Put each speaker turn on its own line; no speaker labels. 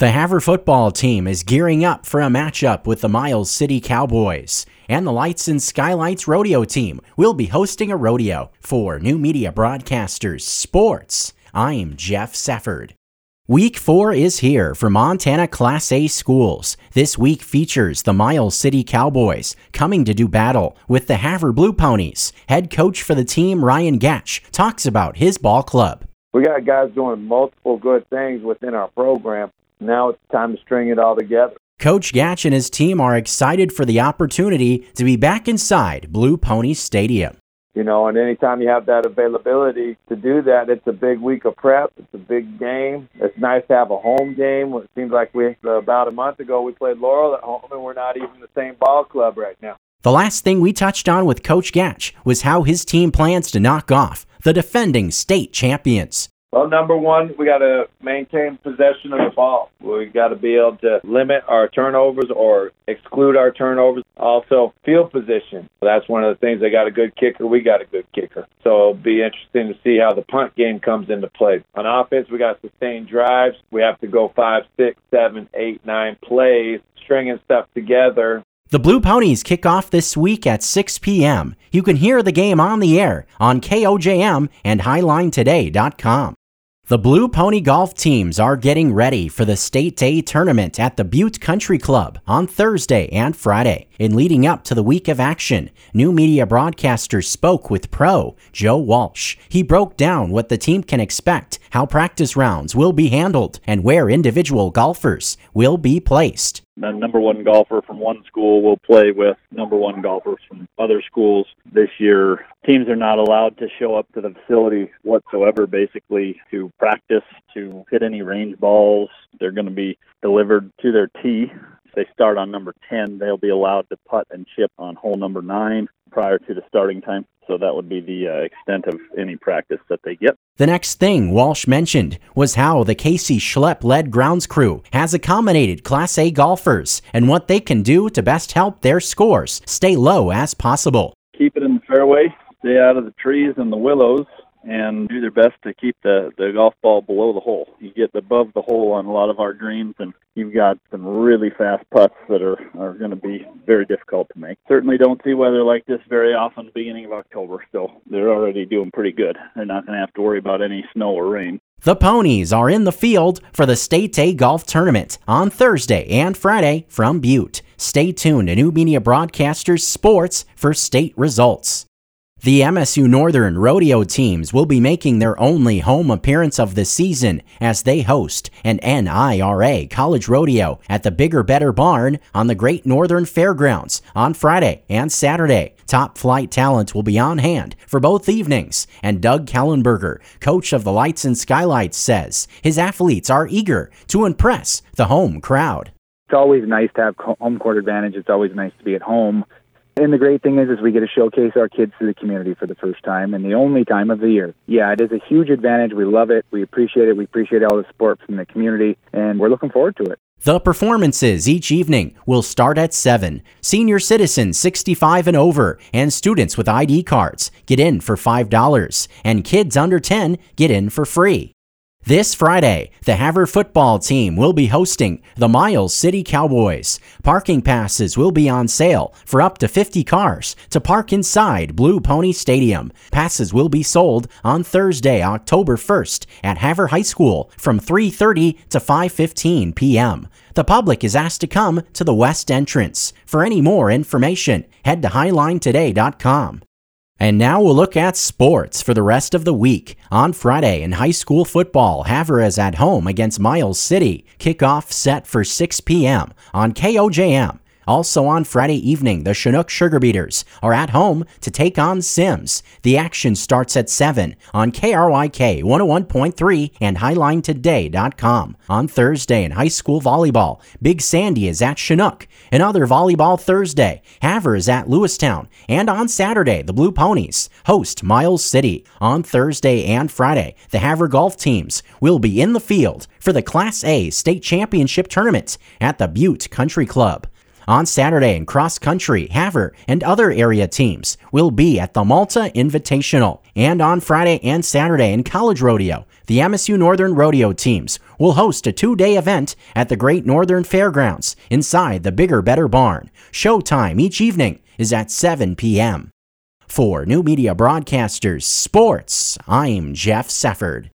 The Havre football team is gearing up for a matchup with the Miles City Cowboys. And the Lights and Skylights rodeo team will be hosting a rodeo for New Media Broadcasters Sports. I'm Jeff Safford. Week 4 is here for Montana Class A schools. This week features the Miles City Cowboys coming to do battle with the Havre Blue Ponies. Head coach for the team, Ryan Gatch, talks about his ball club.
We got guys doing multiple good things within our program. Now it's time to string it all together.
Coach Gatch and his team are excited for the opportunity to be back inside Blue Pony Stadium.
You know, and anytime you have that availability to do that, it's a big week of prep. It's a big game. It's nice to have a home game. It seems like we about a month ago we played Laurel at home, and we're not even the same ball club right now.
The last thing we touched on with Coach Gatch was how his team plans to knock off the defending state champions.
Well, number one, we got to maintain possession of the ball. We got to be able to limit our turnovers or exclude our turnovers. Also, field position. That's one of the things. They got a good kicker. We got a good kicker. So it'll be interesting to see how the punt game comes into play. On offense, we got sustained drives. We have to go five, six, seven, eight, nine plays, stringing stuff together
the Blue Ponies kick off this week at 6 p.m. You can hear the game on the air on KOJM and HighlineToday.com. The Blue Pony golf teams are getting ready for the State Day tournament at the Butte Country Club on Thursday and Friday. In leading up to the week of action, new media broadcasters spoke with pro Joe Walsh. He broke down what the team can expect, how practice rounds will be handled, and where individual golfers will be placed
the number one golfer from one school will play with number one golfers from other schools. This year, teams are not allowed to show up to the facility whatsoever, basically, to practice, to hit any range balls. They're going to be delivered to their tee. If they start on number 10, they'll be allowed to putt and chip on hole number 9 prior to the starting time. So that would be the uh, extent of any practice that they get.
The next thing Walsh mentioned was how the Casey Schlepp led grounds crew has accommodated Class A golfers and what they can do to best help their scores stay low as possible.
Keep it in the fairway, stay out of the trees and the willows, and do their best to keep the, the golf ball below the hole. You get above the hole on a lot of our greens, and you've got some really fast putts that are, are going to be very difficult to make. Certainly don't see weather like this very often beginning of October, so they're already doing pretty good. They're not going to have to worry about any snow or rain.
The Ponies are in the field for the State A Golf Tournament on Thursday and Friday from Butte. Stay tuned to New Media Broadcasters Sports for state results. The MSU Northern Rodeo teams will be making their only home appearance of the season as they host an NIRA college rodeo at the Bigger Better Barn on the Great Northern Fairgrounds on Friday and Saturday. Top flight talent will be on hand for both evenings, and Doug Kellenberger, coach of the Lights and Skylights, says his athletes are eager to impress the home crowd.
It's always nice to have home court advantage. It's always nice to be at home and the great thing is, is we get to showcase our kids to the community for the first time and the only time of the year. Yeah, it is a huge advantage. We love it. We appreciate it. We appreciate all the support from the community, and we're looking forward to it.
The performances each evening will start at 7. Senior citizens 65 and over and students with ID cards get in for $5, and kids under 10 get in for free. This Friday, the Havre football team will be hosting the Miles City Cowboys. Parking passes will be on sale for up to 50 cars to park inside Blue Pony Stadium. Passes will be sold on Thursday, October 1st at Havre High School from 3:30 to 5:15 p.m. The public is asked to come to the west entrance. For any more information, head to highlinetoday.com. And now we'll look at sports for the rest of the week. On Friday in high school football, Havre is at home against Miles City. Kickoff set for 6 p.m. on KOJM. Also on Friday evening, the Chinook Sugarbeeters are at home to take on Simms. The action starts at 7 on KRYK 101.3 and HighlineToday.com. On Thursday in high school volleyball, Big Sandy is at Chinook. Another volleyball Thursday, Havre is at Lewistown. And on Saturday, the Blue Ponies host Miles City. On Thursday and Friday, the Havre golf teams will be in the field for the Class A State Championship Tournament at the Butte Country Club. On Saturday in cross country, Havre and other area teams will be at the Malta Invitational. And on Friday and Saturday in college rodeo, the MSU Northern Rodeo teams will host a two day event at the Great Northern Fairgrounds inside the Bigger Better Barn. Showtime each evening is at 7 p.m. For New Media Broadcasters Sports, I'm Jeff Sefford.